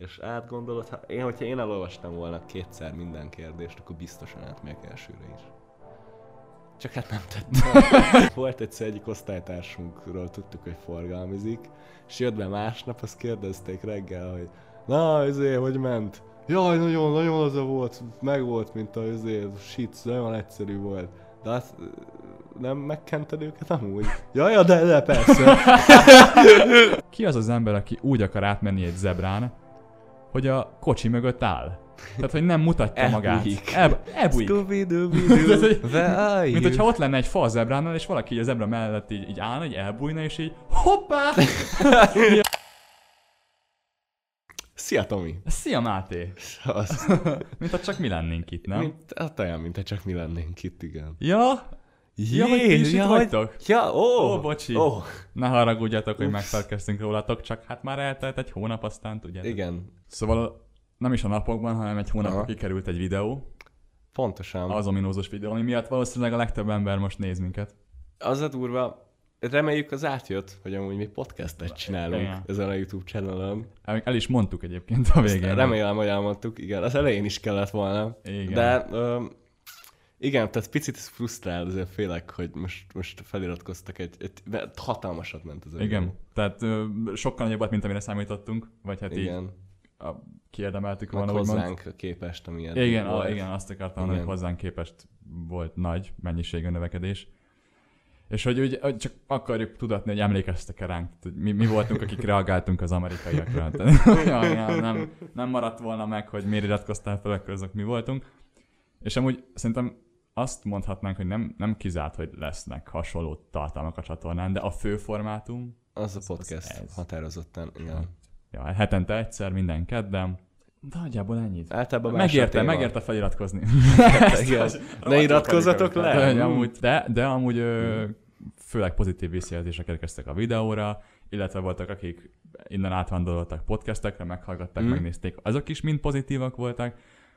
és átgondolod, ha én, hogyha én elolvastam volna kétszer minden kérdést, akkor biztosan átmegyek elsőre is. Csak hát nem tettem. Volt egyszer egyik osztálytársunkról tudtuk, hogy forgalmizik, és jött be másnap, azt kérdezték reggel, hogy na, ezért, hogy ment? Jaj, nagyon, nagyon az volt, meg volt, mint a ezért, shit, nagyon egyszerű volt. De azt nem megkented őket amúgy? Jaj, de, de persze. Ki az az ember, aki úgy akar átmenni egy zebrán, hogy a kocsi mögött áll? Tehát, hogy nem mutatja magát. Elbújik. El, elbújik. Where are Mint hogyha ott lenne egy fa a zebránál, és valaki így a zebra mellett így, így állna, így elbújna, és így hoppá! Szia, Tomi! Szia Máté! Mint ha csak mi lennénk itt, nem? mint, hát olyan, mint csak mi lennénk itt, igen. Ja? Ja, hogy itt vagytok? Ja, ó! Ó, bocsi. Ó, Ne haragudjatok, hogy megfelelkeztünk rólatok, csak hát már eltelt egy hónap, aztán tudjátok. igen, Szóval nem is a napokban, hanem egy hónapban kikerült egy videó, pontosan. Az, ominózus videó, ami miatt valószínűleg a legtöbb ember most néz minket. az a durva, reméljük az átjött, hogy amúgy mi podcastet csinálunk Igen. ezen a YouTube channelon. El, is mondtuk egyébként a végén. Remélem, hogy elmondtuk, igen, az elején is kellett volna. Igen. De ö, igen, tehát picit frusztrál, azért félek, hogy most, most feliratkoztak egy, egy mert hatalmasat ment ez a Igen, videó. tehát ö, sokkal nagyobbat, mint amire számítottunk, vagy hát így Igen, a, kiérdemeltük meg volna, úgymond. hozzánk képest, ami Igen, a, igen, azt akartam mondani, hogy Igen. hozzánk képest volt nagy mennyiségű növekedés. És hogy, úgy, hogy csak akarjuk tudatni, hogy emlékeztek-e ránk, hogy mi, mi voltunk, akik reagáltunk az amerikaiakra. Ja, ja, nem, nem maradt volna meg, hogy miért iratkoztál fel, akkor azok mi voltunk. És amúgy szerintem azt mondhatnánk, hogy nem, nem kizárt, hogy lesznek hasonló tartalmak a csatornán, de a fő formátum, Az a az podcast, ez. határozottan, igen. ja, hetente egyszer, minden kedden, de nagyjából ennyit. Általában a Megérte, megérte feliratkozni. Igen. Ezt- Ne iratkozzatok De, le! hogy amúgy, de, de amúgy ö, főleg pozitív visszajelzések érkeztek a videóra, illetve voltak, akik innen átvándoroltak podcastekre, meghallgatták, Mm. megnézték. Azok is mind pozitívak voltak,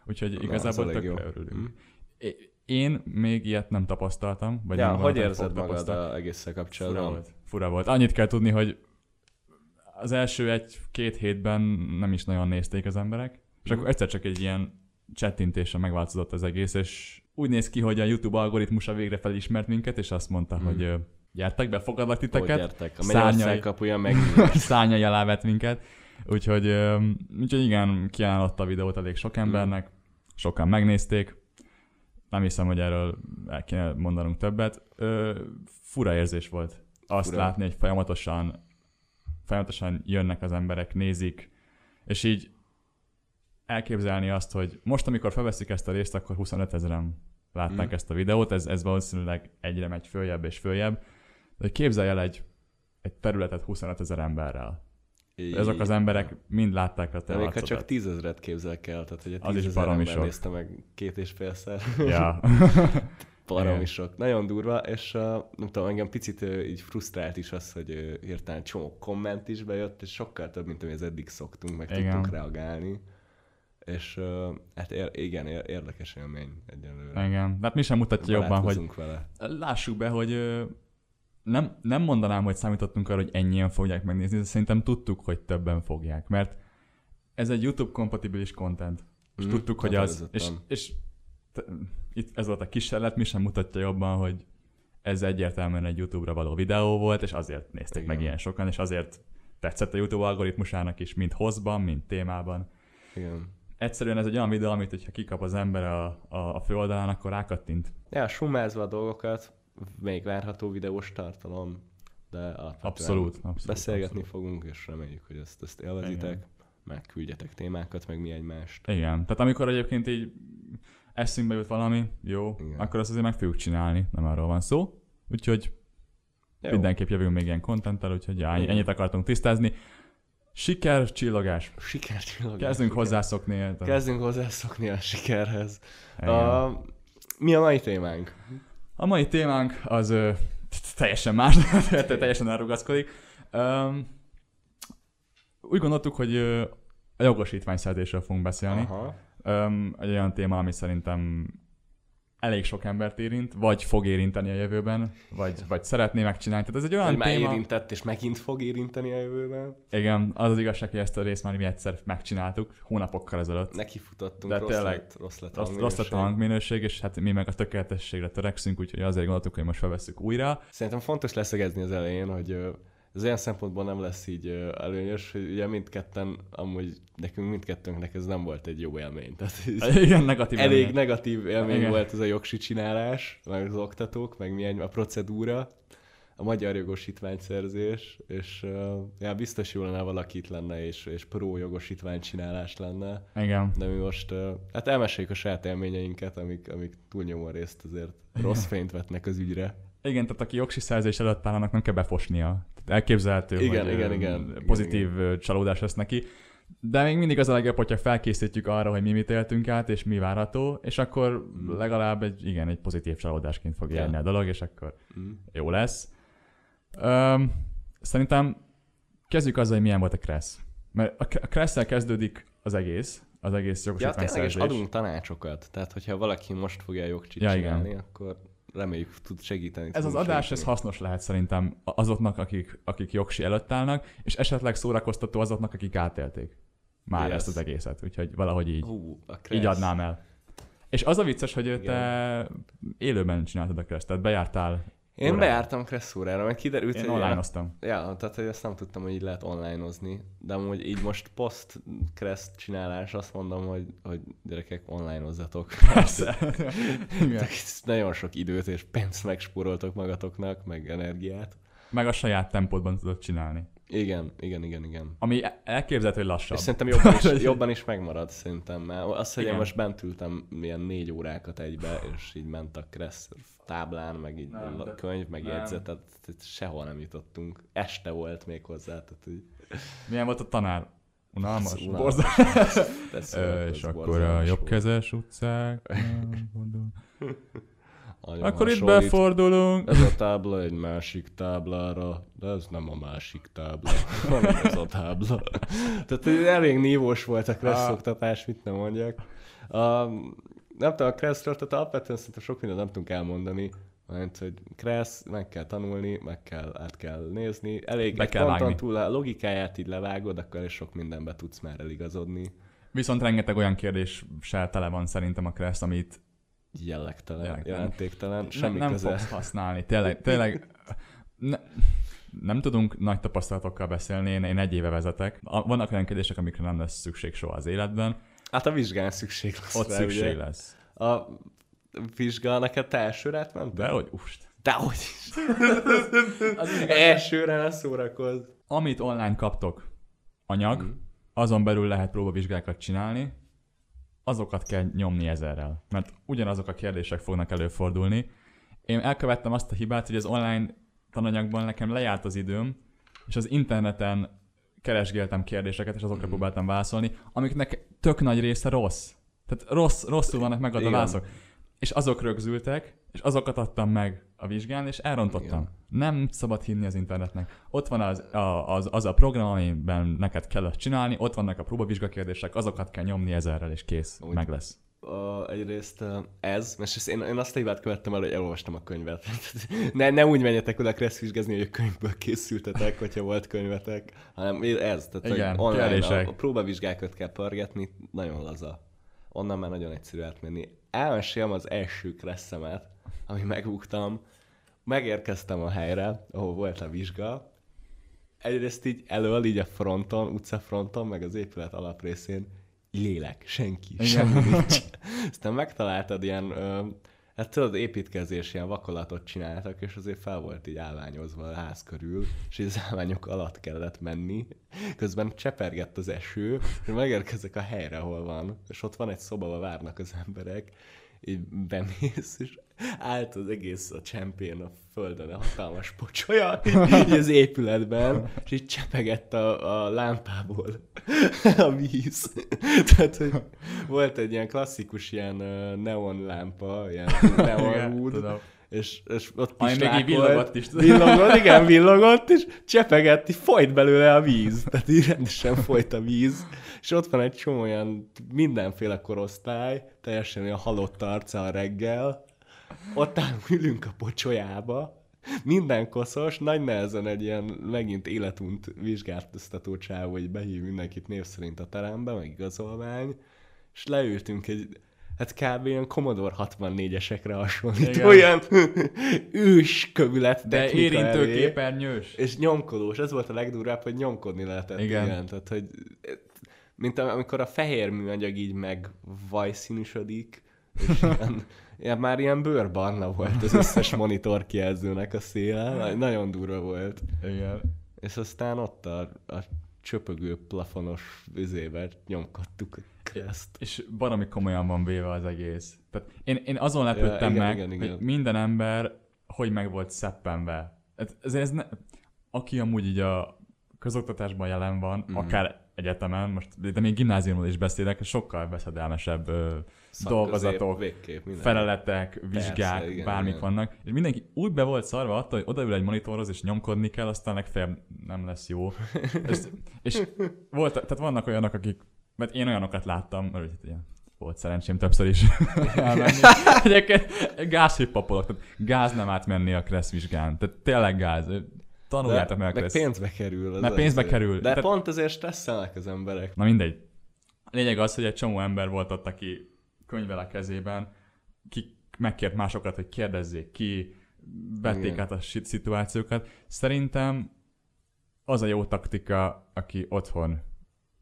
úgyhogy Na, igazából az tökre örülünk. Mm. Én még ilyet nem tapasztaltam. Vagy Ja, hogy érzed magad a egésszel Fura kapcsolatban? volt. Fura volt. Annyit kell tudni, hogy az első egy-két hétben nem is nagyon nézték az emberek, és Mhm. akkor egyszer csak egy ilyen chattintéssel megváltozott az egész, és úgy néz ki, hogy a YouTube algoritmusa végre felismert minket, és azt mondta, Mhm. hogy gyertek, befogadlak titeket, gyertek, a Szárnyai. Kapuja meg... szányai alá vett minket, úgyhogy, úgyhogy igen, kiajánlotta a videót elég sok embernek, sokan megnézték, nem hiszem, hogy erről el kéne mondanunk többet. Ö, fura érzés volt azt Fura. látni, hogy folyamatosan, folyamatosan jönnek az emberek, nézik, és így elképzelni azt, hogy most, amikor felveszik ezt a részt, akkor 25 ezeren látták Mm. ezt a videót, ez, ez valószínűleg egyre megy följebb és följebb, de képzelj el egy, egy területet 25 ezer emberrel. Ezek az emberek mind látták a te még ha csak tízezret képzelek el, tehát hogy a Az is tízezer ember nézte meg két és félszer. Ja. Baromi Igen. sok. Nagyon durva, és uh, nem tudom, engem picit uh, így frusztrált is az, hogy uh, hirtelen csomó komment is bejött, és sokkal több, mint amit eddig szoktunk, meg Igen. tudtunk reagálni. És uh, hát ér- igen, ér- érdekes élmény egyelőre. Igen. De hát mi sem mutatja jobban, hogy vele. lássuk be, hogy ö, nem, nem mondanám, hogy számítottunk arra, hogy ennyien fogják megnézni, de szerintem tudtuk, hogy többen fogják, mert ez egy YouTube kompatibilis content. És Mm, tudtuk, hogy az, és, és t- itt ez volt a kísérlet, mi sem mutatja jobban, hogy ez egyértelműen egy YouTube-ra való videó volt, és azért nézték Igen. meg ilyen sokan, és azért tetszett a YouTube algoritmusának is, mind hozban, mind témában. Igen. Egyszerűen ez egy olyan videó, amit hogyha kikap az ember a, a, a főoldalán, akkor rákattint. Ja, summázva a dolgokat, még várható videós tartalom, de alapvetően Abszolút, abszolút. beszélgetni abszolút. fogunk, és reméljük, hogy ezt, ezt élvezitek, Igen. meg küldjetek témákat, meg mi egymást. Igen, tehát amikor egyébként így eszünkbe jut valami, jó, Igen. Akkor azt azért meg fogjuk csinálni, nem arról van szó. Úgyhogy Jó. mindenképp jövünk még ilyen kontenttel, úgyhogy já, Igen. ennyit akartunk tisztázni. Siker, csillogás. Sikercsillagás. Kezdünk siker. hozzászokni. a- Kezdünk hozzászokni a sikerhez. Igen. A, mi a mai témánk? A mai témánk az ö, teljesen más, teljesen elrugaszkodik. Um, úgy gondoltuk, hogy ö, a jogosítványszerzésről fogunk beszélni. Aha. Um, egy olyan téma, ami szerintem elég sok embert érint, vagy fog érinteni a jövőben, vagy, vagy szeretné megcsinálni. Tehát ez egy olyan Hogy már téma... érintett, és megint fog érinteni a jövőben. Igen, az az igazság, hogy ezt a részt már mi egyszer megcsináltuk, hónapokkal ezelőtt. Neki futottunk, De rossz, tényleg, lett, rossz lett Rossz, a rossz lett a minőség. hangminőség, és hát mi meg a tökéletességre törekszünk, úgyhogy azért gondoltuk, hogy most felveszünk újra. Szerintem fontos leszögezni az elején, hogy ez olyan szempontból nem lesz így előnyös, hogy ugye mindketten, amúgy nekünk mindkettőnknek ez nem volt egy jó élmény. Tehát ez Igen, negatív. elég élmény. negatív élmény Igen. volt ez a jogsi csinálás, meg az oktatók, meg milyen a procedúra, a magyar jogosítványszerzés, és ja, biztos jó lenne, valaki itt lenne, és, és pro jogosítvány csinálás lenne. Igen. De mi most, hát elmeséljük a saját élményeinket, amik, amik túlnyomó részt azért rossz fényt vetnek az ügyre. Igen, tehát aki jogsi szerzés előtt áll, annak nem kell befosnia. Elképzelhető, Igen, hogy igen, ö, igen, pozitív igen. csalódás lesz neki. De még mindig az a legjobb, hogyha felkészítjük arra, hogy mi mit éltünk át, és mi várható, és akkor legalább egy, igen, egy pozitív csalódásként fog Ja. élni a dolog, és akkor Mm. jó lesz. Öm, szerintem kezdjük azzal, hogy milyen volt a Kressz. Mert a Kresszel kezdődik az egész, az egész Ja, tényleg, és jogosítványszerzés. adunk tanácsokat. Tehát, hogyha valaki most fogja jogcsit Ja, ja, igen. csinálni, akkor reméljük tud segíteni. Ez az adás, ez segíteni. hasznos lehet szerintem azoknak, akik, akik jogsi előtt állnak, és esetleg szórakoztató azoknak, akik átélték már Yes. ezt az egészet. Úgyhogy valahogy így, Hú, így adnám el. És az a vicces, hogy te élőben csináltad a tehát bejártál. Én órára. bejártam Kressz órára, mert kiderült, Én hogy- online-oztam. Ja, tehát hogy ezt nem tudtam, hogy így lehet online-ozni, de amúgy így most post Kressz csinálás, azt mondom, hogy, hogy gyerekek, online-ozzatok. Persze. Nagyon sok időt és pénzt megspóroltok magatoknak, meg energiát. Meg a saját tempódban tudod csinálni. Igen, igen, igen, igen. Ami elképzelhető, hogy lassabb. És szerintem jobban is, jobban is megmarad szerintem, mert az, hogy én Igen. most bent ültem ilyen négy órákat egybe, és így ment a Kressz táblán, meg így Nem, a könyv, meg jegyzet, tehát sehol nem jutottunk. Este volt még hozzá, tehát így Milyen volt a tanár? Unalmas? Unalmas. Borzalmas. és akkor a jobbkezes utcák. Akkor itt befordulunk. Ez a tábla egy másik táblára, de ez nem a másik tábla, hanem ez a tábla. Tehát elég nívós volt a kressz Ah. oktatás, mit nem mondjak. A, nem tudom, a kresszről, tehát alapvetően szerintem sok mindent nem tudunk elmondani. Mert, hogy kressz, meg kell tanulni, meg kell, át kell nézni. Elég Be kell vágni. túl a logikáját így levágod, akkor elég sok mindenbe tudsz már eligazodni. Viszont rengeteg olyan kérdéssel tele van szerintem a Kressz, amit Jellegtelen, Jellegtelen. jelentéktelen, semmi nem, nem köze. fogsz használni. Tényleg, tényleg ne, nem tudunk nagy tapasztalatokkal beszélni, én, én egy éve vezetek. Vannak olyan kérdések, amikre nem lesz szükség soha az életben. Hát a vizsgán szükség lesz Ott rá, szükség ugye? lesz. A vizsga, neked te elsőre átment? De hogy ust. Dehogy is. elsőre ne szórakozz. Amit online kaptok, anyag, Mhm. azon belül lehet próbavizsgákat csinálni, azokat kell nyomni ezerrel. Mert ugyanazok a kérdések fognak előfordulni. Én elkövettem azt a hibát, hogy az online tananyagban nekem lejárt az időm, és az interneten keresgéltem kérdéseket, és azokra Mhm. próbáltam válaszolni, amiknek tök nagy része rossz. Tehát rossz, rosszul vannak megadva a válaszok. És azok rögzültek, és azokat adtam meg a vizsgán, és elrontottam. Igen. Nem szabad hinni az internetnek. Ott van az a, az, az a program, amiben neked kell azt csinálni, ott vannak a próbavizsgakérdések, azokat kell nyomni ezerrel, és kész, Úgy. meg lesz. Uh, egyrészt uh, ez, és én, én azt a hibát követtem el, hogy elolvastam a könyvet. ne, ne úgy menjetek oda kresszvizsgázni, hogy a könyvből készültetek, hogyha volt könyvetek, hanem ez, tehát Igen, online kérdések. a, a próbavizsgákat kell pörgetni, nagyon laza. Onnan már nagyon egyszerű átmenni. Elmesélem az első kresszemet, ami megbuktam. Megérkeztem a helyre, ahol volt a vizsga. Egyrészt így elől, így a fronton, utcafronton, meg az épület alaprészén lélek, senki, semmi nincs. Aztán megtaláltad ilyen, ö, hát tudod, építkezés, ilyen vakolatot csináltak, és azért fel volt így állványozva a ház körül, és az állványok alatt kellett menni. Közben csepergett az eső, és megérkezek a helyre, ahol van, és ott van egy szoba, várnak az emberek, így bemész, és állt az egész a csempén a földön, a hatalmas pocsolya, így, így az épületben, és így csepegett a, a lámpából a víz. Tehát, hogy volt egy ilyen klasszikus ilyen neon lámpa, ilyen neon tudom. És, és ott Ami még így villogott is. Villogott, igen, villogott, és csepegett, így folyt belőle a víz. Tehát így rendesen folyt a víz. És ott van egy csomó olyan mindenféle korosztály, teljesen olyan halott arca a reggel, ott állunk, ülünk a pocsolyába, minden koszos, nagy nehezen egy ilyen megint életunt vizsgáltató csáv, hogy behív mindenkit név szerint a terembe, meg igazolvány, és leültünk egy, hát kb. ilyen Commodore 64-esekre hasonlító, Igen. olyan ős kövület De érintőképernyős. És nyomkodós, ez volt a legdurvább, hogy nyomkodni lehetett. Igen. igen tehát, hogy mint am- amikor a fehér műanyag így megvajszínűsödik, és ilyen, ilyen, már ilyen bőrbarna volt az összes monitor kijelzőnek a széle, Na- nagyon durva volt. Igen. És aztán ott a, a csöpögő plafonos vizével nyomkodtuk kereszt. És baromi komolyan van véve az egész. Tehát én, én azon lepődtem igen, meg, igen, hogy igen. minden ember hogy meg volt szeppenve. Ez, ez, ez ne, aki amúgy így a közoktatásban jelen van, mm. akár egyetemen, most, de még gimnáziumról is beszélek, sokkal veszedelmesebb ö, dolgozatok, végképp, minden. feleletek, vizsgák, Persze, igen, bármik igen. vannak, és mindenki úgy be volt szarva attól, hogy odaül egy monitorhoz, és nyomkodni kell, aztán legfeljebb nem lesz jó. és, és volt, tehát vannak olyanok, akik, mert én olyanokat láttam, ugye, ilyen, volt szerencsém többször is elmenni. Egyébként gázhippapolok, tehát gáz nem átmenni a kressz vizsgán. Tehát tényleg gáz. Tanuljátok meg meg pénzbe kerül. az Meg pénzbe az- kerül. De Tehát- pont ezért stresszelnek az emberek. Na mindegy. A lényeg az, hogy egy csomó ember volt ott, aki könyvel a kezében, ki megkért másokat, hogy kérdezzék ki, vették Igen. át a szituációkat. Szerintem az a jó taktika, aki otthon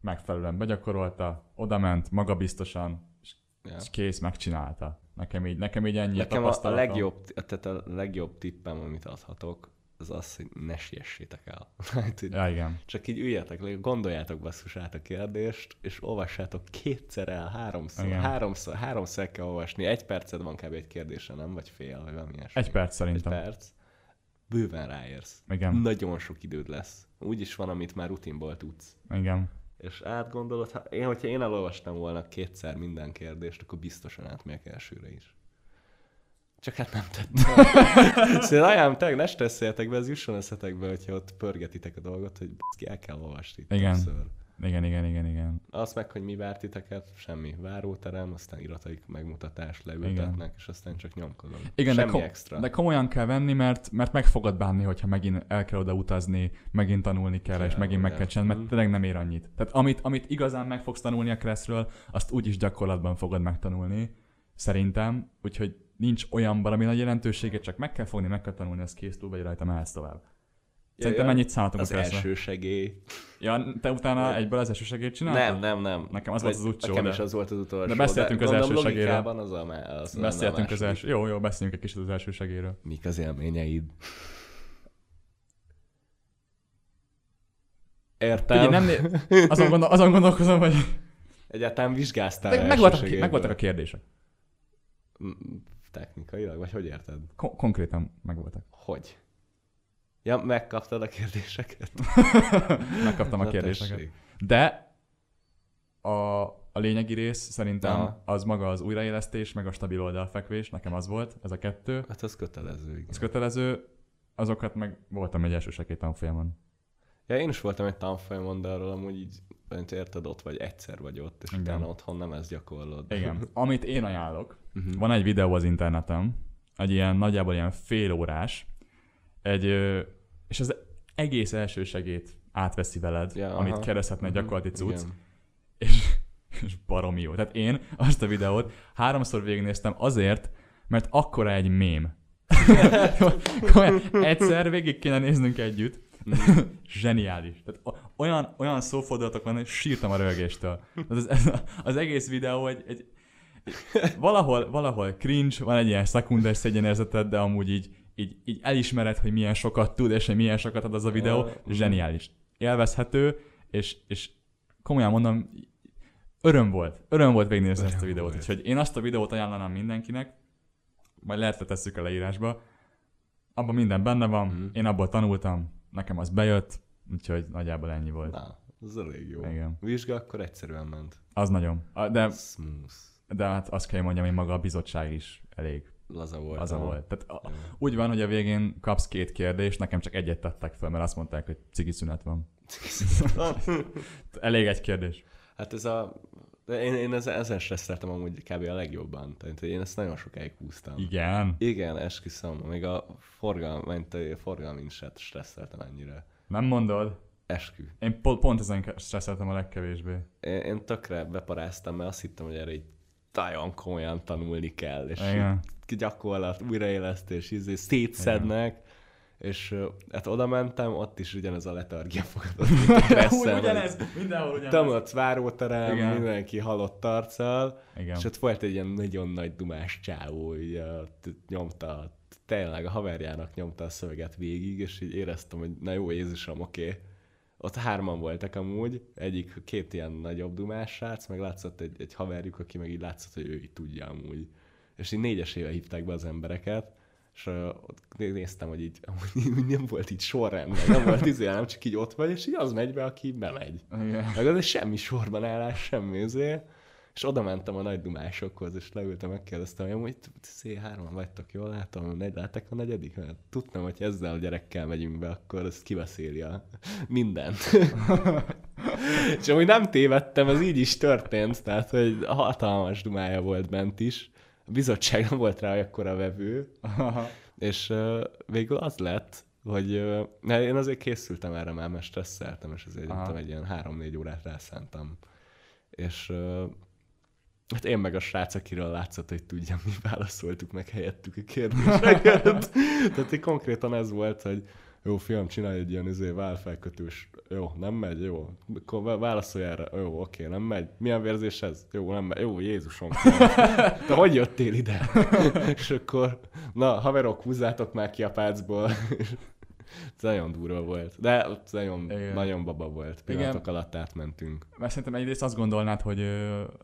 megfelelően begyakorolta, odament magabiztosan, és, Ja. és kész, megcsinálta. Nekem így, nekem így ennyi Nekem a, a legjobb, tehát a legjobb tippem, amit adhatok, az az, hogy ne siessétek el. Hát, hogy Ja, igen. Csak így üljetek le, gondoljátok basszus át a kérdést, és olvassátok kétszer el, háromszor, Igen. háromszor, háromszor kell olvasni. Egy perced van kb. egy kérdésre, nem? Vagy fél, vagy valami ilyesmi. Egy perc Egy szerintem. perc. Bőven ráérsz. Igen. Nagyon sok időd lesz. Úgy is van, amit már rutinból tudsz. Igen. És átgondolod, ha én, hogyha én elolvastam volna kétszer minden kérdést, akkor biztosan átmegyek elsőre is. Csak hát nem tettem. szóval ajánlom, tényleg ne stresszeljetek be, ez jusson eszetekbe, hogyha ott pörgetitek a dolgot, hogy baszki, el kell olvasni. Igen. többször. Igen, igen, igen, igen. Azt meg, hogy mi várt titeket, semmi. Váróterem, aztán irataik megmutatás, leültetnek, és aztán csak nyomkodom. Igen, semmi de, kom- extra. de komolyan kell venni, mert, mert meg fogod bánni, hogyha megint el kell oda utazni, megint tanulni kell, és Kell, megint meg igen. kell csinálni, mert Mhm. tényleg nem ér annyit. Tehát amit, amit igazán meg fogsz tanulni a Kresszről, azt úgyis gyakorlatban fogod megtanulni, szerintem, úgyhogy nincs olyan valami nagy jelentősége, csak meg kell fogni, meg kell tanulni, az kész túl vagy rajta, mehetsz tovább. Szerintem ja, ennyit számoltunk a Az első segély. Ja, te utána egyből az első segélyt csináltad? Nem, nem, nem. Nekem az Vagy volt az utcsó, Nekem de- is az volt az utolsó. de beszéltünk az gondolom első segélyről. Az a, az Beszéltünk az első... Jó, jó, beszéljünk egy kicsit az első segélyről. Mik az élményeid? Értem. Ugye nem, azon, gondol, azon gondolkozom, hogy Egyáltalán vizsgáztál első meg, voltak, meg voltak a kérdések. Technikailag, vagy hogy érted? Kon- konkrétan megvoltak. Hogy? Ja, megkaptad a kérdéseket? Megkaptam a kérdéseket. tessék. De a, a lényegi rész szerintem Aha. az maga az újraélesztés, meg a stabil oldalfekvés, nekem az volt, ez a kettő. Hát az kötelező, igen. Az kötelező, azokat meg voltam egy első segély tanfolyamon. Ja, én is voltam egy tanfolyamon, de arról amúgy így, érted, ott vagy egyszer vagy ott, és Igen. utána otthon nem ezt gyakorlod. Igen. Amit én ajánlok, Mhm. van egy videó az interneten, egy ilyen nagyjából ilyen fél órás, egy, és az egész első segét átveszi veled, Ja, amit aha. kereshetne egy Mhm, gyakorlati cucc, igen. és, és baromi jó. Tehát én azt a videót háromszor végignéztem azért, mert akkora egy mém. Egyszer végig kéne néznünk együtt. Zseniális. Tehát olyan, olyan szófordulatok van, hogy sírtam a rögéstől. Az, az, az egész videó egy, egy, valahol, valahol cringe, van egy ilyen szekunder szégyenérzeted, de amúgy így, így, így elismered, hogy milyen sokat tud, és hogy milyen sokat ad az a videó. Mhm. Zseniális. Élvezhető, és, és komolyan mondom, öröm volt. Öröm volt végignézni ezt a videót. volt. Úgyhogy én azt a videót ajánlanám mindenkinek, majd lehet letesszük a leírásba. Abban minden benne van, Mhm. én abból tanultam, nekem az bejött, úgyhogy nagyjából ennyi volt. Na, ez elég jó. Igen. Vizsga akkor egyszerűen ment. Az nagyon. De, Smooth. de hát azt kell mondjam, hogy maga a bizottság is elég Laza volt. az a volt. Tehát a, úgy van, hogy a végén kapsz két kérdést, nekem csak egyet tettek fel, mert azt mondták, hogy cigi szünet van. Elég egy kérdés. Hát ez a... Én, én ezen, ezen stresszeltem amúgy kb. a legjobban. Tehát hogy én ezt nagyon sokáig húztam. Igen. Igen, esküszöm. Még a forgalm, mint a forgalmin se stresszeltem ennyire. Nem mondod? Eskü. Én pont, pont ezen stresszeltem a legkevésbé. Én, én tökre beparáztam, mert azt hittem, hogy erre így nagyon komolyan tanulni kell, és Igen. gyakorlat, újraélesztés, izé, szétszednek, és hát oda mentem, ott is ugyanez a letargia fogadott, ugyanez, mindenhol ugyanez. Tamott váróterem, Igen. mindenki halott arccal, Igen. és ott volt egy ilyen nagyon nagy dumás csávó, így nyomta, tényleg a haverjának nyomta a szöveget végig, és így éreztem, hogy na jó Jézusom, oké. Okay. Ott hárman voltak amúgy, egyik két ilyen nagyobb dumás srác, meg látszott egy, egy haverjuk, aki meg így látszott, hogy ő így tudja amúgy. És így négyesével hívták be az embereket, és ott né- néztem, hogy így amúgy úgy nem volt így sorrend, meg nem volt izé, nem csak így ott vagy, és így az megy be, aki bemegy. Igen. Meg az semmi sorban állás, semmi izé. És oda mentem a nagy dumásokhoz, és leültem, megkérdeztem, hogy amúgy C3-an vagytok, jól látom, negy, látok a negyedik? Mert tudtam, hogy ezzel a gyerekkel megyünk be, akkor ez kiveszéli a mindent. és amúgy nem tévedtem, ez így is történt, tehát, hogy hatalmas dumája volt bent is. A bizottság nem volt rá akkora vevő, és uh, végül az lett, hogy uh, én azért készültem erre már, mert stresszeltem, és azért Aha. egy ilyen három-négy órát rászántam. És uh, hát én meg a srác, akiről látszott, hogy tudja, mi válaszoltuk meg helyettük a kérdéseket. Tehát konkrétan ez volt, hogy jó, fiam, csinálj egy ilyen izé, válfelkötős. Jó, nem megy, jó. Válaszolj erre. Jó, oké, nem megy. Milyen vérzés ez? Jó, nem megy. Jó, Jézusom. Te hogy jöttél ide? És akkor, na, haverok, húzzátok már ki a pácból. Ez nagyon durva volt. De nagyon, Igen. nagyon baba volt. Pillanatok alatt átmentünk. Mert szerintem egyrészt azt gondolnád, hogy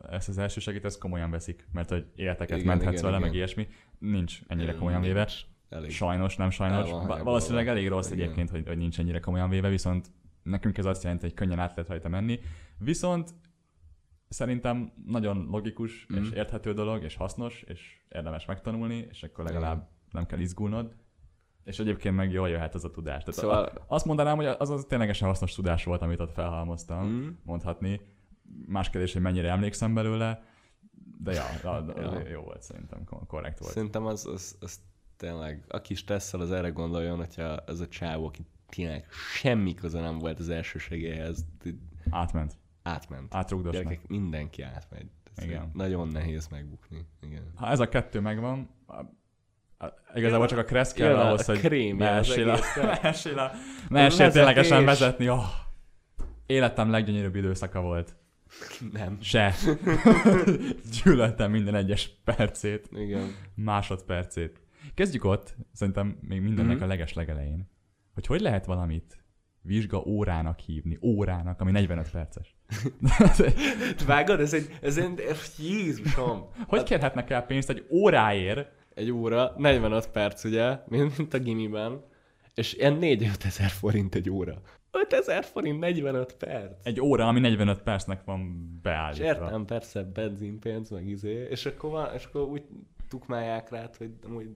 ezt az első segít, ezt komolyan veszik, mert hogy életeket Igen, menthetsz igen, vele, igen. meg ilyesmi. Nincs ennyire Igen, komolyan véve. Elég. Sajnos, nem sajnos. Hanyagolva. Valószínűleg elég rossz Igen. egyébként, hogy, hogy nincs ennyire komolyan véve, viszont nekünk ez azt jelenti, hogy könnyen át lehet rajta menni. Viszont szerintem nagyon logikus Mhm. és érthető dolog, és hasznos, és érdemes megtanulni, és akkor legalább nem kell izgulnod. És egyébként meg jól jöhet az a tudás. Tehát Szóval- a, azt mondanám, hogy az az ténylegesen hasznos tudás volt, amit ott felhalmoztam, Mm. mondhatni. Más kérdés, hogy mennyire emlékszem belőle, de ja, ja, Ja. jó volt szerintem, korrekt volt. Szerintem az, az, az tényleg, aki stresszel, az erre gondoljon, hogyha ez a csávó, aki tényleg semmi köze nem volt az első segélyhez, Átment. átment. Átrugdos meg. Gyerekek, mindenki átmegy. Ez Igen. Nagyon nehéz megbukni. Igen. Ha ez a kettő megvan, igazából csak a kressz kell Jön a ahhoz, hogy mehessél, a, mehessél, a, vezetés. ténylegesen vezetni. Oh, életem leggyönyörűbb időszaka volt. Nem. Se. Gyűlöltem minden egyes percét, Igen. másodpercét. Kezdjük ott, szerintem még mindennek Mhm. a leges legelején, hogy hogy lehet valamit vizsga órának hívni, órának, ami 45 perces. Vágod? Ez egy, ez egy, Jézusom! hogy kérhetnek el pénzt egy óráért, Egy óra, 45 perc, ugye, mint, a gimiben, és ilyen 4 ezer forint egy óra. 5000 forint 45 perc. egy óra, ami 45 percnek van És beállítva. értem, persze, benzinpénz, meg izé, és akkor, van, és akkor úgy tukmálják rá, hogy amúgy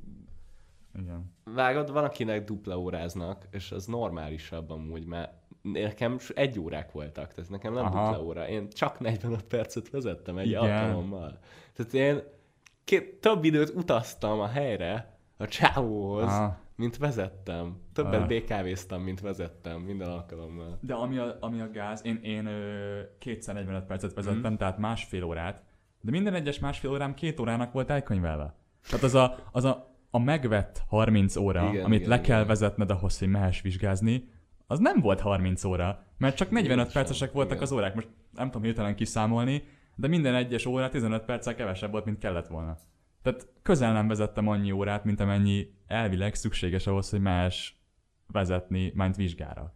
Igen. vágod, van akinek dupla óráznak, és az normálisabb amúgy, mert nekem egy órák voltak, tehát nekem nem Aha. dupla óra. Én csak 45 percet vezettem egy Igen. alkalommal. Tehát én két, több időt utaztam a helyre, a csávóhoz, Aha. mint vezettem. Többet. BKV-ztam, mint vezettem minden alkalommal. De ami a, ami a gáz, én, én ö, kétszer 45 percet vezettem, mm. tehát másfél órát, de minden egyes másfél órám két órának volt elkönyvelve. Tehát az a, az a, a megvett 30 óra, Igen, igen, amit igen, le kell igen. vezetned ahhoz, hogy mehess vizsgázni, az nem volt 30 óra, mert csak 45 Jézusom, percesek voltak igen. az órák. Most nem tudom hirtelen kiszámolni, de minden egyes óra 15 perccel kevesebb volt, mint kellett volna. Tehát közel nem vezettem annyi órát, mint amennyi elvileg szükséges ahhoz, hogy mehess vezetni, mint vizsgára.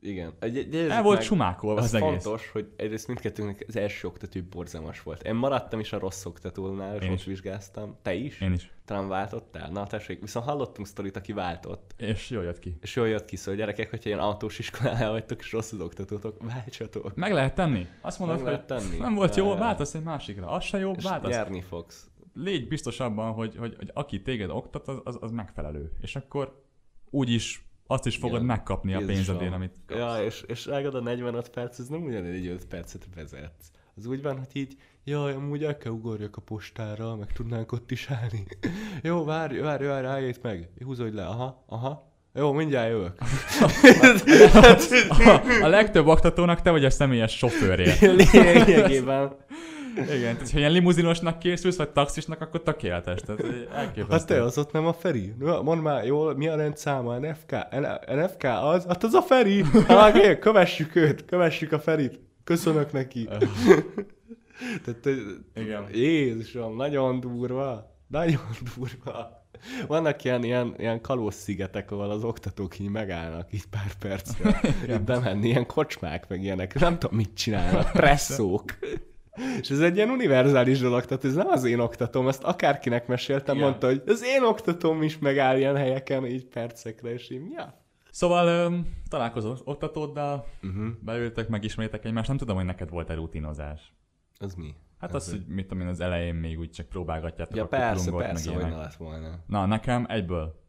Igen. Egy, egy, egy, El volt sumákolva az, az egész. fontos, hogy egyrészt mindkettőnknek az első oktató borzalmas volt. Én maradtam is a rossz oktatónál, és is. vizsgáztam. Te is? Én is. Talán váltottál? Na, tessék, viszont hallottunk sztorit, aki váltott. És jól jött ki. És jól jött ki, szóval gyerekek, hogyha ilyen autós iskolánál vagytok, és rossz az oktatótok, váltsatok. Meg lehet tenni. Azt mondod, Meg lehet tenni. nem volt jó, váltasz egy másikra. Az se jó, És váltasz. nyerni fogsz. Légy biztos abban, hogy, hogy, hogy aki téged oktat, az, az, az megfelelő. És akkor úgyis azt is fogod Igen. megkapni a pénzedért, amit kapsz. Ja, és, és rágad a 45 perc, ez nem ugyanígy 5 percet vezetsz. Az úgy van, hogy így, jaj, amúgy el kell ugorjak a postára, meg tudnánk ott is állni. Jó, várj, várj, várj, állj meg. Húzódj le, aha, aha. Jó, mindjárt jövök. A, a legtöbb oktatónak te vagy a személyes sofőrje. Lényegében. Igen, tehát ha ilyen limuzinosnak készülsz, vagy taxisnak, akkor tökéletes. Tehát elképesztő. Hát te az ott nem a Feri. Mondd már, jól, mi a rendszáma? NFK? NFK az? Hát az a Feri. Hát kövessük őt, kövessük a Ferit. Köszönök neki. Tehát, te- Igen. Jézusom, nagyon durva. Nagyon durva. Vannak ilyen, ilyen, ilyen kalóz-szigetek, ahol az oktatók így megállnak így pár percre. így bemenni, ilyen kocsmák, meg ilyenek. Nem tudom, mit csinálnak. Presszók. És ez egy ilyen univerzális dolog, tehát ez nem az én oktatóm, ezt akárkinek meséltem, Igen. mondta, hogy az én oktatóm is megáll ilyen helyeken, így percekre, és így, ja. Szóval öm, találkozol oktatóddal, Uh-huh. beültek, megismertek egymást, nem tudom, hogy neked volt-e rutinozás. Az mi? Hát Ez az, hogy mit tudom én, az elején még úgy csak próbálgatjátok Ja, a persze, persze, meg hogy ne lett volna. Na, nekem egyből.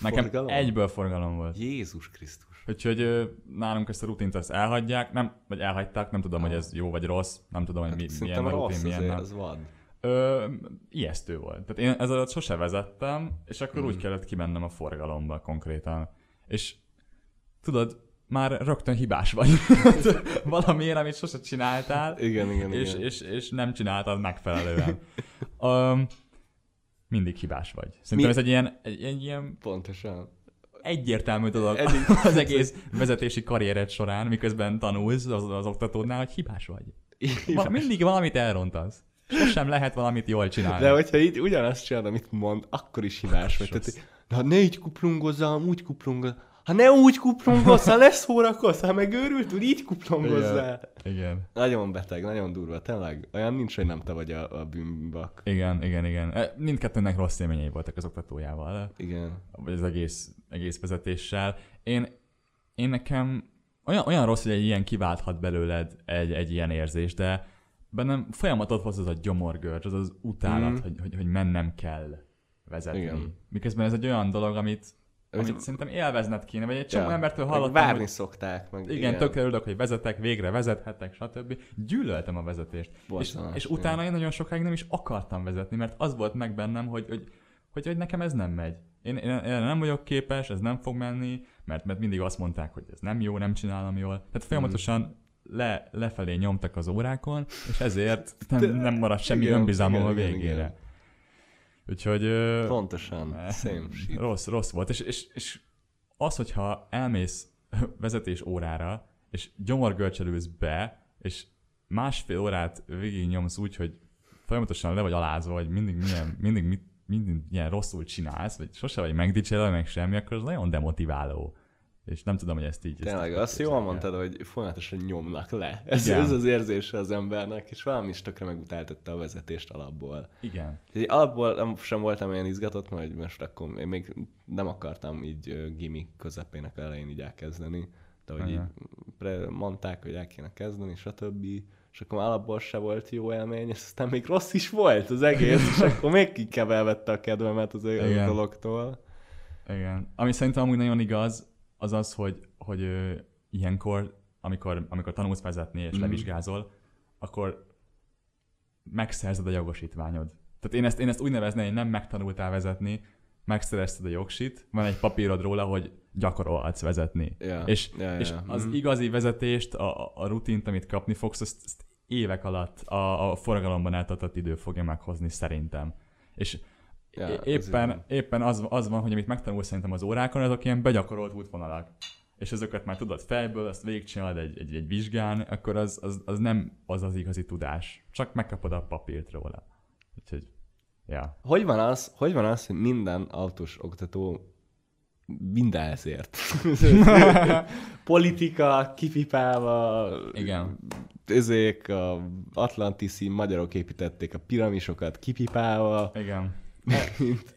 Nekem Forgalom? egyből forgalom volt. Jézus Krisztus. Úgyhogy nálunk ezt a rutint ezt elhagyják, nem, vagy elhagyták, nem tudom, hogy ez jó vagy rossz, nem tudom, hogy Hát mi, milyen szerintem a rutin, milyen nem. ez vad. Ö, ijesztő volt. Tehát én ezzel sose vezettem, és akkor Mm. úgy kellett kimennem a forgalomba konkrétan. És tudod, már rögtön hibás vagy. Valamiért, amit sose csináltál, Igen, igen, és, igen. és, és nem csináltad megfelelően. um, mindig hibás vagy. Szerintem Mi- ez egy ilyen, egy, egy ilyen Pontosan. Egyértelmű dolog Eddig- az egész vezetési karriered során, miközben tanulsz az, az oktatódnál, hogy hibás vagy. Va- mindig valamit elrontasz. Sosem lehet valamit jól csinálni. De hogyha így ugyanazt csinálod, amit mond, akkor is hibás vagy. Tehát, na ne így kuplungozzál, úgy kuplungozzál. Ha ne úgy kuplungozzál, ne szórakozz, ha megőrült, úgy így kuplungozzál. Igen. Nagyon beteg, nagyon durva, tényleg. Olyan nincs, hogy nem te vagy a, a bűnbak. Igen, igen, igen. E, Mindkettőnek rossz élményei voltak az oktatójával, Igen. vagy az egész, egész vezetéssel. Én, én nekem olyan, olyan rossz, hogy egy ilyen kiválthat belőled egy, egy ilyen érzés, de bennem folyamatot hoz az a gyomorgörcs, az az utálat, mm. hogy, hogy, hogy mennem kell vezetni. Igen. Miközben ez egy olyan dolog, amit, Amit- amit szerintem élvezned kéne, vagy egy csomó Ja. embertől Meg hallottam, Várni hogy szokták, meg igen, igen, tökre örülök, hogy vezetek, végre vezethetek, stb. Gyűlöltem a vezetést. És, Borzalmas, és igen. utána én nagyon sokáig nem is akartam vezetni, mert az volt meg bennem, hogy, hogy, hogy, hogy nekem ez nem megy. Én, én, én nem vagyok képes, ez nem fog menni, mert, mert mindig azt mondták, hogy ez nem jó, nem csinálom jól. Tehát folyamatosan le, lefelé nyomtak az órákon, és ezért nem, nem maradt semmi Igen, önbizalmam igen, a igen, végére. igen. Úgyhogy... Pontosan, Eh, same shit. Rossz, rossz volt. És, és, és az, hogyha elmész vezetés órára, és gyomorgörcselősz be, és másfél órát végig nyomsz úgy, hogy folyamatosan le vagy alázva, vagy mindig milyen, mindig, mindig, mindig ilyen rosszul csinálsz, vagy sose vagy megdicsérve, meg semmi, akkor az nagyon demotiváló. És nem tudom, hogy ezt így... Tényleg, ezt azt jól mondtad, hogy folyamatosan nyomnak le. Ez, Igen. ez az érzése az embernek, és valami is tökre megutáltatta a vezetést alapból. Igen. Így alapból nem, sem voltam olyan izgatott, mert most akkor én még nem akartam így gimi közepének elején így elkezdeni. De hogy így Igen. pre- mondták, hogy el kéne kezdeni, stb. És akkor már alapból se volt jó élmény, és aztán még rossz is volt az egész, és akkor még kikebb elvette a kedvemet az Igen. dologtól. Igen. Ami szerintem amúgy nagyon igaz, az az, hogy, hogy ö, ilyenkor, amikor, amikor tanulsz vezetni és Mhm. levizsgázol, akkor megszerzed a jogosítványod. Tehát én ezt, én ezt úgy nevezném, hogy nem megtanultál vezetni, megszerezted a jogsit, van egy papírod róla, hogy gyakorolhatsz vezetni. Ja. És, ja, és ja. az Mhm. igazi vezetést, a, a- a rutint, amit kapni fogsz, azt, azt évek alatt a, a forgalomban eltartott idő fogja meghozni szerintem. És Ja, éppen, van. éppen az, az van, hogy amit megtanulsz szerintem az órákon, azok ilyen begyakorolt útvonalak. És ezeket már tudod fejből, azt végigcsinálod egy, egy, egy vizsgán, akkor az, az, az nem az az igazi tudás. Csak megkapod a papírt róla. Úgyhogy, ja. Hogy van az, hogy van az, hogy minden autós oktató mindenhez ért? Politika, kipipálva, Igen. ezek a atlantiszi magyarok építették a piramisokat kipipálva, Igen.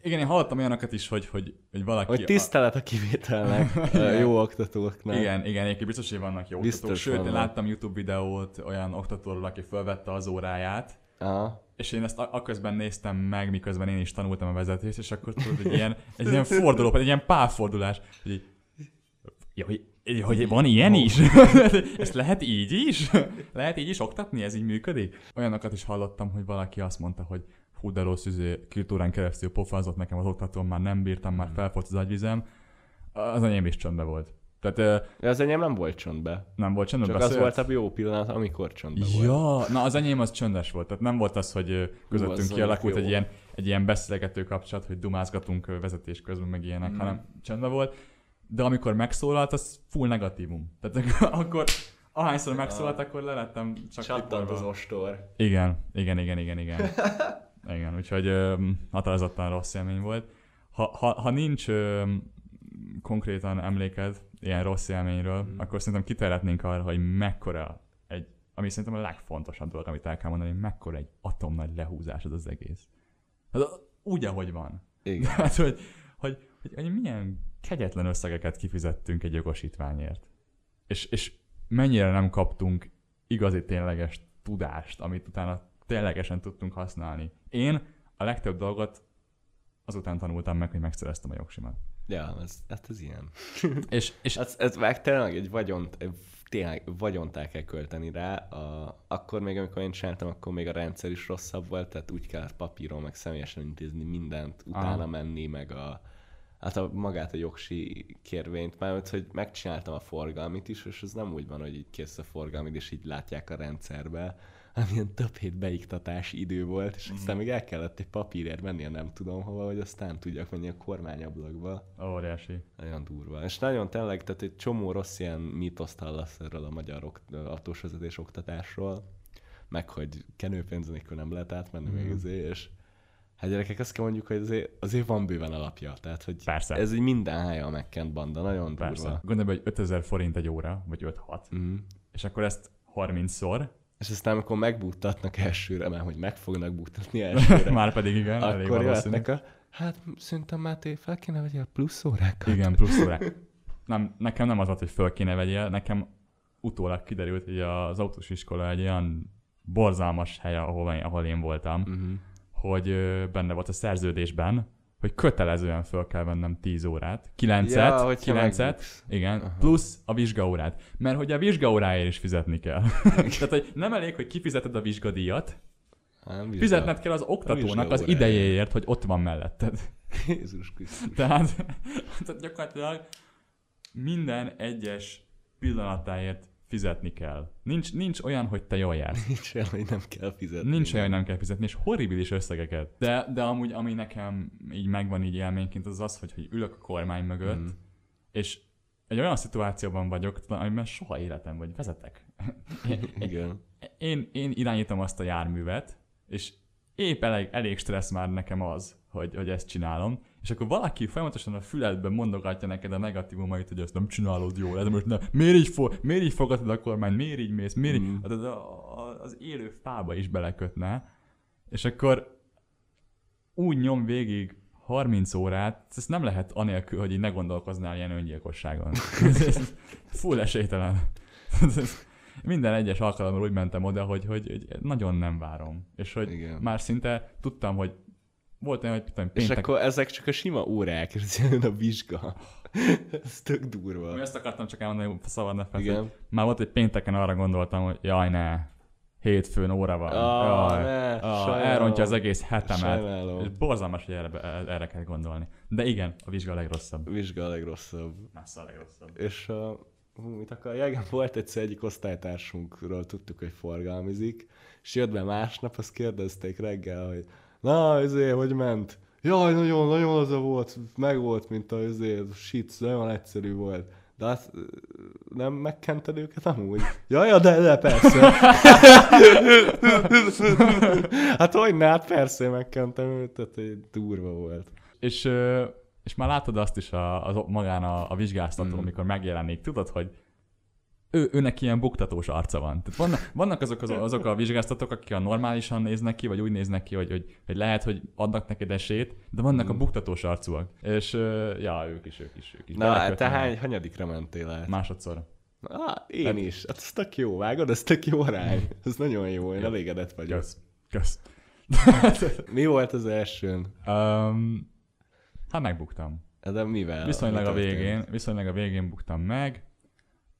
Igen, én hallottam olyanokat is, hogy, hogy, hogy valaki... hogy tisztelet a kivételnek jó oktatóknak. Igen, igen, egyébként biztos, hogy vannak jó Biztos oktatók. Sőt, én vannak. láttam YouTube videót olyan oktatóról, aki felvette az óráját, Aha. és én ezt aközben néztem meg, miközben én is tanultam a vezetést, és akkor tudod, egy ilyen, egy ilyen forduló, egy ilyen pálfordulás, hogy így Ja, hogy, hogy van ilyen is? Ezt lehet így is? Lehet így is oktatni? Ez így működik? Olyanokat is hallottam, hogy valaki azt mondta, hogy hú, de rossz üzé, kultúrán keresztül pofázott nekem az oktatóm, már nem bírtam, már felfolt az agyvizem. Az enyém is csöndbe volt. Tehát ö, Az enyém nem volt csontbe. nem volt csöndbe, Csak az beszélt? volt a jó pillanat, amikor csontbe volt. Ja, na az enyém az csöndes volt, tehát nem volt az, hogy közöttünk az kialakult egy ilyen, egy ilyen beszélgető kapcsolat, hogy dumázgatunk vezetés közben, meg ilyenek, Mhm. hanem csöndben volt. De amikor megszólalt, az full negatívum. Tehát akkor ahányszor megszólalt, akkor lelettem csak Csattant az ostor. Igen, igen, igen, igen, igen. igen, úgyhogy ö, határozottan rossz élmény volt. Ha, ha, ha nincs ö, konkrétan emléked ilyen rossz élményről, Mm. akkor szerintem kiterhetnénk arra, hogy mekkora egy, ami szerintem a legfontosabb dolog, amit el kell mondani, hogy mekkora egy atomnagy lehúzás az az egész. Hát, úgy, ahogy van. Igen. Hát, hogy, hogy, hogy, hogy milyen kegyetlen összegeket kifizettünk egy jogosítványért. És, és mennyire nem kaptunk igazi tényleges tudást, amit utána ténylegesen tudtunk használni. Én a legtöbb dolgot azután tanultam meg, hogy megszereztem a jogsimat. Ja, ez, hát ez ilyen. És, és Ez, ez meg tényleg egy vagyont, tényleg vagyont el kell költeni rá. A, akkor még, amikor én csináltam, akkor még a rendszer is rosszabb volt, tehát úgy kellett papíron, meg személyesen intézni mindent, utána Aha. menni, meg a, hát a, magát a jogsi kérvényt, mert hogy megcsináltam a forgalmit is, és ez nem úgy van, hogy így kész a forgalmit, és így látják a rendszerbe, hanem ilyen több hét beiktatási idő volt, és aztán még el kellett egy papírért menni, nem tudom hova, hogy aztán tudjak menni a kormányablakba. óriási. Nagyon durva. És nagyon tényleg, tehát egy csomó rossz ilyen mítoszt hallasz erről a magyar ok- autós vezetés oktatásról, meg hogy kenőpénz nélkül nem lehet átmenni mm. még Mhm. azért, és hát gyerekek, azt kell mondjuk, hogy azért, azért van bőven alapja. Tehát, hogy Persze. ez így minden hája a megkent banda, nagyon Persze. durva. Gondolj be, hogy 5000 forint egy óra, vagy 5-6, Mm. és akkor ezt 30-szor, És aztán, amikor megbuktatnak elsőre, mert hogy meg fognak buktatni elsőre, már pedig igen, elég akkor valószínű. jöhetnek a, hát szerintem Máté, fel kéne vegyél plusz órákat. Igen, plusz órák. Nem, nekem nem az volt, hogy föl kéne vegyél, nekem utólag kiderült, hogy az autós iskola egy olyan borzalmas hely, ahol, én- ahol én voltam, Mm-hmm. hogy benne volt a szerződésben, hogy kötelezően föl kell vennem 10 órát, 9-et, Ja, hogyha 9-et, megbuksz. igen, Aha. plusz a vizsgaórát. Mert hogy a vizsgaóráért is fizetni kell. Tehát, hogy nem elég, hogy kifizeted a vizsgadíjat, nem fizetned kell az oktatónak az idejéért, hogy ott van melletted. Jézus Krisztus. Tehát, tehát gyakorlatilag minden egyes pillanatáért fizetni kell. Nincs, nincs olyan, hogy te jól jársz. Nincs olyan, hogy nem kell fizetni. Nincs olyan, hogy nem kell fizetni, és horribilis összegeket. De, de amúgy, ami nekem így megvan így élményként, az az, hogy, hogy ülök a kormány mögött, Mm. és egy olyan szituációban vagyok, amiben soha életem vagy vezetek. Igen. Én, én irányítom azt a járművet, és épp elég, elég stressz már nekem az, hogy, hogy ezt csinálom, és akkor valaki folyamatosan a füledben mondogatja neked a negatívumait, hogy ezt nem csinálod jól, ez most nem, miért így, fo- miért így fogadod a kormány, miért így mész, miért így, Mm. az, az, az élő fába is belekötne, és akkor úgy nyom végig 30 órát, ezt nem lehet anélkül, hogy így ne gondolkoznál ilyen öngyilkosságon. Ez- ez Full esélytelen. Minden egyes alkalommal úgy mentem oda, hogy, hogy, hogy nagyon nem várom. És hogy Igen. már szinte tudtam, hogy volt olyan, hogy tudom, És péntek... akkor ezek csak a sima órák, és jön a vizsga. Ez tök durva. Mi ezt akartam csak elmondani, hogy szabad ne fel, Igen. hogy Már volt, hogy pénteken arra gondoltam, hogy jaj ne, hétfőn óra van. Ah, jaj, ne, sajnálom. elrontja az egész hetemet. Sajnálom. És borzalmas, hogy erre, erre kell gondolni. De igen, a vizsga a legrosszabb. Vizsga a legrosszabb. Messze a legrosszabb. És uh, hú, mit akar? Ja, igen, volt egyszer egyik osztálytársunkról tudtuk, hogy forgalmizik, és jött be másnap, azt kérdezték reggel, hogy na, ezért, hogy ment? Jaj, nagyon, nagyon az a volt, meg volt, mint a ezért, shit, nagyon egyszerű volt. De hát nem megkented őket amúgy? Jaj, ja, de, de persze. hát hogy ne, hát persze megkentem őt, tehát durva volt. És, és már látod azt is a, az, magán a, a vizsgáztatón, Mm. amikor megjelenik, tudod, hogy ő, őnek ilyen buktatós arca van. Tehát vannak, vannak azok, az, azok a vizsgáztatók, akik a normálisan néznek ki, vagy úgy néznek ki, hogy, hogy, hogy lehet, hogy adnak neked esélyt, de vannak a Mm. buktatós arcúak. És ja, ők is, ők is, ők is. Na, hát te hány, hanyadikra mentél el? Másodszor. Ah, én Hát- is. Hát ez tök jó, vágod? Ez tök jó arány. Ez nagyon jó, én elégedett vagyok. Kösz. Kösz. Mi volt az elsőn? um, hát megbuktam. De mivel? Viszonylag a végén, viszonylag a végén buktam meg.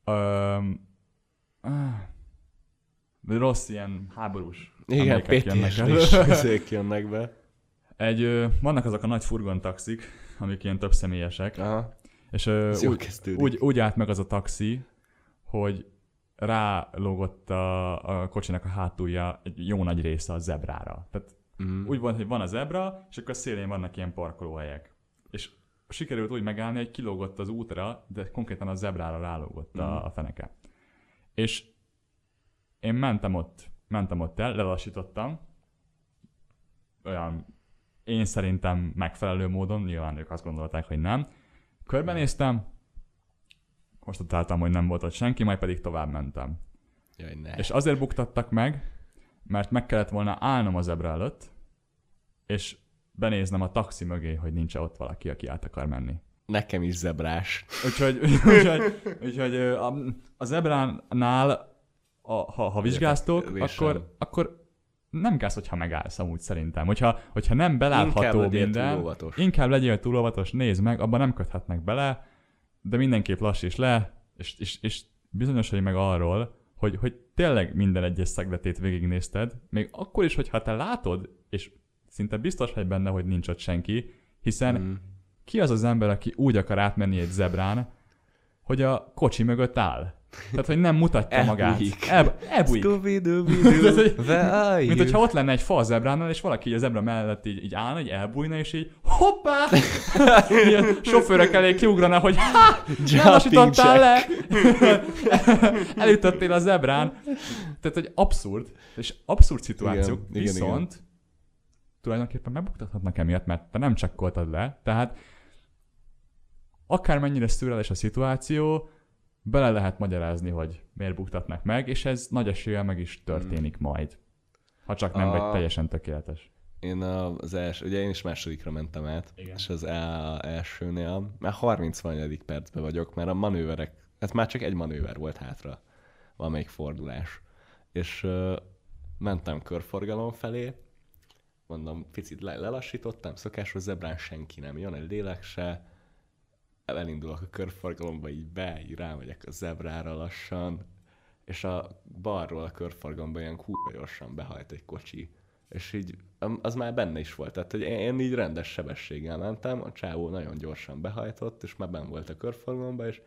Öm, de rossz ilyen háborús Igen, PTSD-s jönnek be. Egy, ö, vannak azok a nagy furgontaxik, amik ilyen több személyesek, Aha, és ö, ez úgy, úgy, úgy állt meg az a taxi, hogy rálógott a, a kocsinak a hátulja egy jó nagy része a zebrára. Tehát Mm. úgy volt, hogy van a zebra, és akkor a szélén vannak ilyen parkolóhelyek. És sikerült úgy megállni, hogy kilógott az útra, de konkrétan a zebrára rálógott Mhm. a, a feneke. És én mentem ott, mentem ott el, lelassítottam, olyan én szerintem megfelelő módon, nyilván ők azt gondolták, hogy nem. Körbenéztem, konstatáltam, hogy nem volt ott senki, majd pedig tovább mentem. Jaj, ne. És azért buktattak meg, mert meg kellett volna állnom a zebra előtt, és benéznem a taxi mögé, hogy nincs ott valaki, aki át akar menni. Nekem is zebrás. Úgyhogy, úgyhogy, úgyhogy a, a zebránál, a, ha, ha vizsgáztok, akkor, akkor nem gáz, hogyha megállsz amúgy szerintem. Hogyha, hogyha nem Inkább belátható legyél minden, túl óvatos. inkább legyél túl óvatos, nézd meg, abban nem köthetnek bele, de mindenképp lassíts le, és, és, és bizonyosodj meg arról, hogy, hogy tényleg minden egyes szegletét végignézted, még akkor is, hogyha te látod, és szinte biztos vagy benne, hogy nincs ott senki, hiszen Mm. ki az az ember, aki úgy akar átmenni egy zebrán, hogy a kocsi mögött áll. Tehát, hogy nem mutatja magát. Elbújik. El, elbújik. Mint hogyha ott lenne egy fa a zebránál, és valaki így a zebra mellett így, így állna, így elbújna, és így hoppá! a sofőrök elé kiugrana, hogy ha! Nem lassítottál le! Elütöttél a zebrán. Tehát, hogy abszurd, és abszurd szituációk, Igen, igen, viszont tulajdonképpen megbuktathatnak emiatt, mert te nem csekkoltad le, tehát akármennyire szürreális a szituáció, bele lehet magyarázni, hogy miért buktatnak meg, és ez nagy eséllyel meg is történik majd. Ha csak nem vagy A- teljesen tökéletes. Én az első, ugye én is másodikra mentem át, Igen. és az el, elsőnél már 30 vanyadik percben vagyok, mert a manőverek, ez már csak egy manőver volt hátra, valamelyik fordulás. És uh, mentem körforgalom felé, mondom, picit le, lelassítottam, szokásos zebrán senki nem jön, egy lélek se, elindulok a körforgalomba, így be, így rámegyek a zebrára lassan, és a balról a körforgalomba ilyen kurva gyorsan behajt egy kocsi. És így az már benne is volt. Tehát, hogy én, így rendes sebességgel mentem, a csávó nagyon gyorsan behajtott, és már benn volt a körforgalomba, és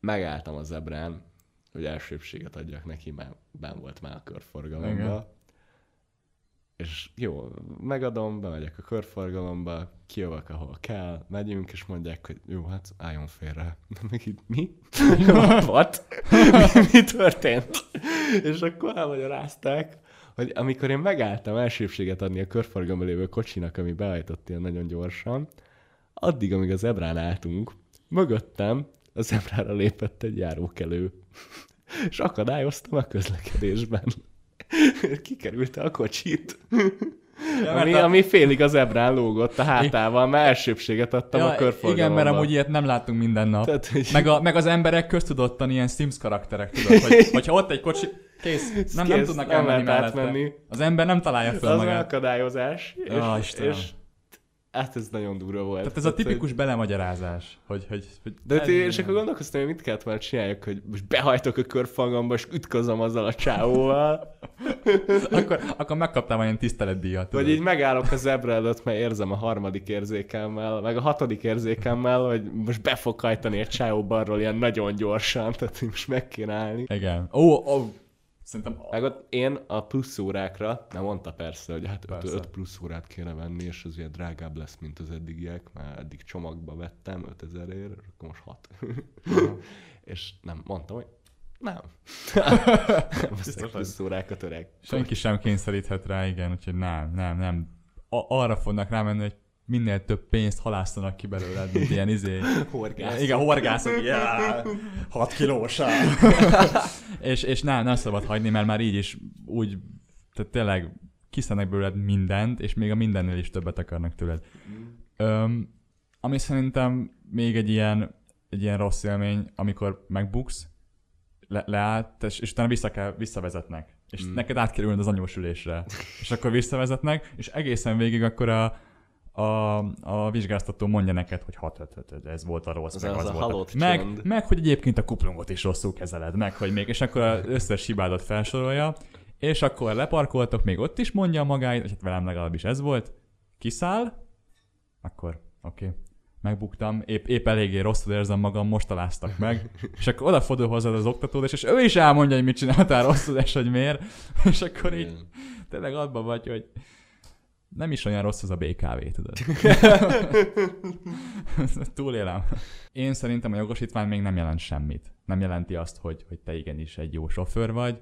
megálltam a zebrán, hogy elsőbséget adjak neki, mert benn volt már a körforgalomba. Igen. És jó, megadom, bemegyek a körforgalomba, kijövök, ahol kell, megyünk, és mondják, hogy jó, hát álljon félre. Meg így, mi? What? mi, mi történt? és akkor elmagyarázták, hogy amikor én megálltam elsőbséget adni a körforgalomban lévő kocsinak, ami behajtott ilyen nagyon gyorsan, addig, amíg a zebrán álltunk, mögöttem a zebrára lépett egy járókelő. és akadályoztam a közlekedésben. Kikerülte a kocsit. Ja, ami, a- ami félig az ebrán lógott a hátával, mert elsőbséget adtam a körforgalomba. igen, mert amúgy ilyet nem látunk minden nap. Tehát, hogy Meg, a, meg az emberek köztudottan ilyen Sims karakterek, tudod, hogy, hogyha ott egy kocsi, kész, nem, nem Kész, tudnak nem elmenni lehet mellette. átmenni. Az ember nem találja fel az magát. akadályozás. És, Istenem. és hát ez nagyon durva volt. Tehát ez a hogy- tipikus belemagyarázás, hogy... hogy, hogy De hát én, és akkor gondolkoztam, hogy mit kellett volna csináljak, hogy most behajtok a körfangamba, és ütközöm azzal a csávóval, akkor, akkor megkaptál majd ilyen tiszteletdíjat. vagy így megállok a zebra előtt, mert érzem a harmadik érzékemmel, meg a hatodik érzékemmel, hogy most be fog hajtani egy csávó balról ilyen nagyon gyorsan, tehát hogy most meg kéne állni. Igen. Ó, ó, szerintem... Meg ott én a plusz órákra, nem mondta persze, hogy hát Persze. 5 plusz órát kéne venni, és az ugye drágább lesz, mint az eddigiek, már eddig csomagba vettem 5000 ér, akkor most 6. és nem, mondtam, hogy nem. nem veszek plusz órákat öreg. Senki sem kényszeríthet rá, igen, úgyhogy nem, nem, nem. A- arra fognak rámenni, hogy minél több pénzt halásztanak ki belőled, mint ilyen izé... Horgász. Igen, horgászok, yeah, 6 kilósa. és, és nem, nem szabad hagyni, mert már így is úgy, tehát tényleg kiszednek belőled mindent, és még a mindennél is többet akarnak tőled. Öm, ami szerintem még egy ilyen, egy ilyen rossz élmény, amikor megbuksz, le, leállt, és, és utána vissza kell, visszavezetnek. És Mm. neked át kell ülnöd az anyós ülésre. és akkor visszavezetnek, és egészen végig akkor a, a, a vizsgáztató mondja neked, hogy hat, hat, hat, ez volt a rossz, Az meg az az, a volt. halott meg, meg, hogy egyébként a kuplungot is rosszul kezeled, meg, hogy még, és akkor az összes hibádat felsorolja, és akkor leparkoltok, még ott is mondja magáit, és hát velem legalábbis ez volt, kiszáll, akkor oké, okay. megbuktam, épp, épp eléggé rosszul érzem magam, most találtak meg, és akkor odafordul hozzád az oktatód, és ő is elmondja, hogy mit csináltál rosszul, és hogy miért, és akkor így tényleg abban vagy, hogy nem is olyan rossz az a BKV, tudod. Túlélem. Én szerintem a jogosítvány még nem jelent semmit. Nem jelenti azt, hogy, hogy te igenis egy jó sofőr vagy.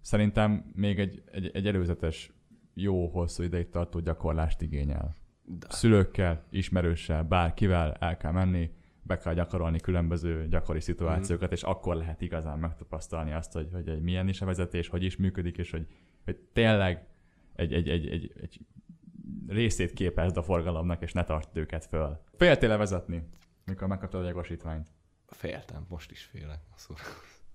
Szerintem még egy, egy, egy előzetes, jó, hosszú ideig tartó gyakorlást igényel. De- Szülőkkel, ismerőssel, bárkivel el kell menni, be kell gyakorolni különböző gyakori szituációkat, Mhm. és akkor lehet igazán megtapasztalni azt, hogy, hogy milyen is a vezetés, hogy is működik, és hogy, hogy tényleg egy, egy, egy, egy, egy részét képezd a forgalomnak, és ne tart őket föl. Féltél vezetni, mikor megkaptad a jogosítványt? Féltem, most is félek. Szóval.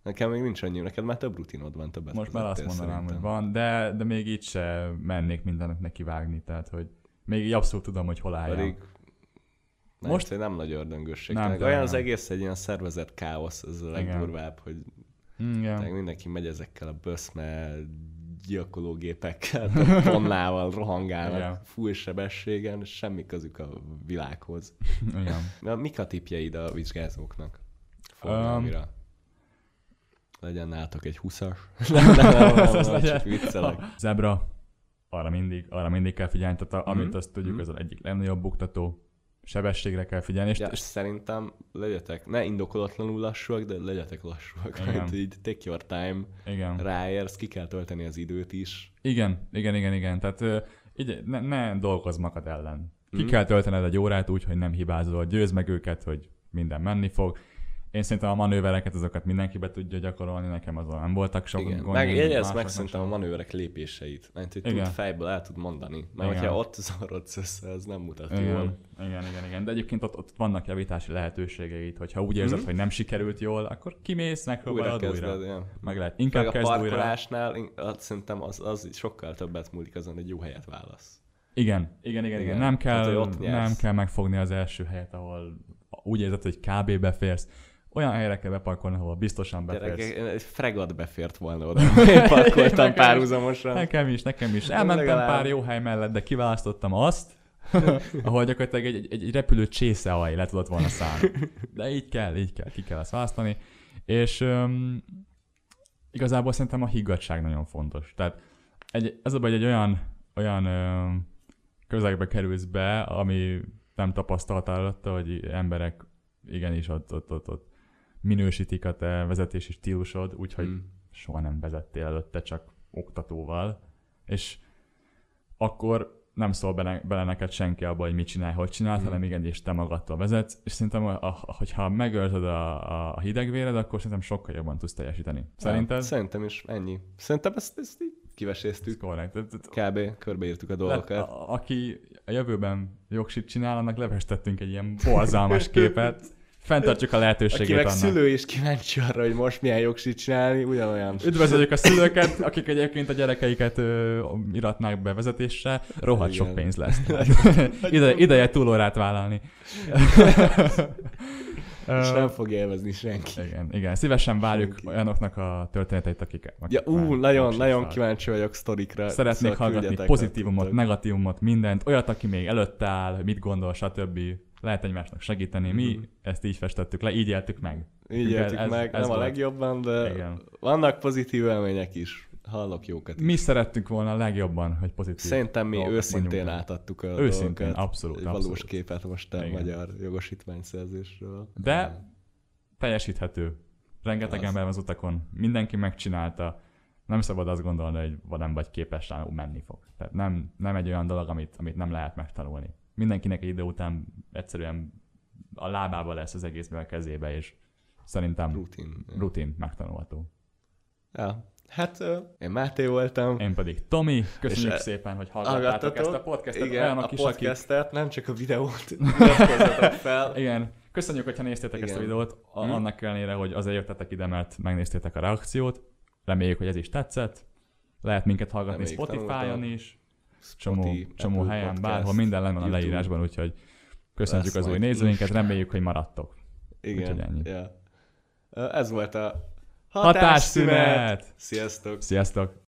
Nekem még nincs annyi, neked már több rutinod van, többet Most már azt mondanám, hogy szerintem. van, de, de még így se mennék mindennek nekivágni, tehát hogy még így abszolút tudom, hogy hol álljam. Pedig nem, Most- nem nagy ördöngösség. Nem, olyan az nem. egész egy ilyen szervezett káosz, ez a legdurvább, hogy Mm, Igen. mindenki megy ezekkel a böszme gyilkológépekkel, tonnával rohangálnak Igen. full sebességen, semmi közük a világhoz. Igen. Na, mik a tipjeid a vizsgázóknak? Forgalmira. Legyen nálatok egy 20-as. nem, nem, nem, nem, Az nem, legyen. csak viccelek. Zebra, arra mindig, arra mindig kell figyelni, tehát a, amit Mhm. azt tudjuk, Mhm. az az egyik legnagyobb buktató, sebességre kell figyelni, és, Ja, és szerintem legyetek, ne indokolatlanul lassúak, de legyetek lassúak. Igen. Mert így take your time, igen. ráérsz, ki kell tölteni az időt is. Igen, igen, igen, igen. Tehát így ne, ne dolgozz magad ellen. Ki Mhm. kell töltened egy órát úgy, hogy nem hibázol. Győzd meg őket, hogy minden menni fog. Én szerintem a manővereket, azokat mindenki be tudja gyakorolni, nekem azon nem voltak sok Igen. Meg jegyezd meg szerintem a manőverek lépéseit. Mert hogy Igen. tud fejből el tud mondani. Mert Igen. hogyha ott zavarodsz össze, ez nem mutat jól. Igen, igen, igen, igen. De egyébként ott, ott vannak javítási lehetőségeid, hogyha úgy érzed, Mhm. hogy nem sikerült jól, akkor kimész, Újra megpróbálod újra. kezded, ja. Meg lehet. Meg Inkább a kezd újra. parkolásnál azt szerintem az, az sokkal többet múlik azon, hogy jó helyet válasz. Igen, igen, igen, igen. Igen. Nem, Tehát, kell, nyersz. nem kell megfogni az első helyet, ahol úgy érzed, hogy kb. beférsz. Olyan helyre kell beparkolni, ahol biztosan beférsz. Gyerek, egy fregat befért volna oda. Én parkoltam Nekem is. párhuzamosan. Nekem is, nekem is. Elmentem Legalább. pár jó hely mellett, de kiválasztottam azt, ahol gyakorlatilag egy, egy, egy repülő csésze alaj le tudott volna szállni. De így kell, így kell, ki kell ezt választani. És um, igazából szerintem a higgadság nagyon fontos. Tehát egy, ez a baj, egy olyan, olyan um, közegbe kerülsz be, ami nem tapasztaltál előtte, hogy emberek igenis ott, ott, ott, ott minősítik a te vezetési stílusod, úgyhogy Hmm. soha nem vezettél előtte, csak oktatóval, és akkor nem szól bele, bele neked senki abba, hogy mit csinálj, hogy csinálsz, Mhm. hanem igenis te magadtól vezetsz, és szerintem, a, a, hogyha megöltöd a, a, hidegvéred, akkor szerintem sokkal jobban tudsz teljesíteni. Szerinted? Ja, szerintem is ennyi. Szerintem ezt, ezt így kiveséztük. korrekt. Kb. körbeírtuk a Le, dolgokat. a, aki a jövőben jogsit csinál, annak levestettünk egy ilyen borzalmas képet. Fenntartjuk a lehetőségét Aki meg annak. szülő is kíváncsi arra, hogy most milyen jogsit csinálni, ugyanolyan. Üdvözöljük a szülőket, akik egyébként a gyerekeiket ö, iratnák be vezetésre, rohadt sok pénz lesz. Ide, ideje túlórát vállalni. És nem fog élvezni senki. igen, igen, szívesen várjuk Senki. olyanoknak a történeteit, akik... Ja, ú, nagyon, nagyon kíváncsi vagyok sztorikra. Szeretnék szóval hallgatni pozitívumot, negatívumot, mindent, olyat, aki még előtt áll, mit gondol, stb. Lehet egymásnak segíteni. Mi Mhm. ezt így festettük le, így éltük meg. Így éltük ez- meg, ez nem a volt. legjobban, de Igen. vannak pozitív élmények is. Hallok jókat is. Mi szerettünk volna a legjobban, hogy pozitív. Szerintem mi őszintén mondjunk el. átadtuk a Őszintén, dolgokat. abszolút, Egy valós abszolút. képet most a Igen. magyar jogosítványszerzésről. De teljesíthető. Rengeteg Az. ember van az utakon, mindenki megcsinálta. Nem szabad azt gondolni, hogy nem vagy képes rá, menni fog. Tehát nem, nem egy olyan dolog, amit, amit nem lehet megtanulni. Mindenkinek egy idő után egyszerűen a lábába lesz az egész, meg a kezébe, és szerintem Rutin. rutin megtanulható. Ja. Hát én Máté voltam. Én pedig Tomi, köszönjük És, szépen, hogy hallgattátok ezt a podcastet. Igen, Olyanok a is, akik podcastet, nem csak a videót fel. Igen, köszönjük, hogyha néztétek ezt a Igen. videót, a, Mhm. annak ellenére, hogy azért jöttetek ide, mert megnéztétek a reakciót. Reméljük, hogy ez is tetszett. Lehet minket hallgatni Spotify-on is. Csomó, Spotify, csomó Apple helyen, Podcast, bárhol minden lenne a leírásban, úgyhogy köszöntjük Lesz az új nézőinket, reméljük, hogy maradtok. Igen. Úgyhogy ennyi. Ja. Ez volt a Hatásszünet! Sziasztok! Sziasztok!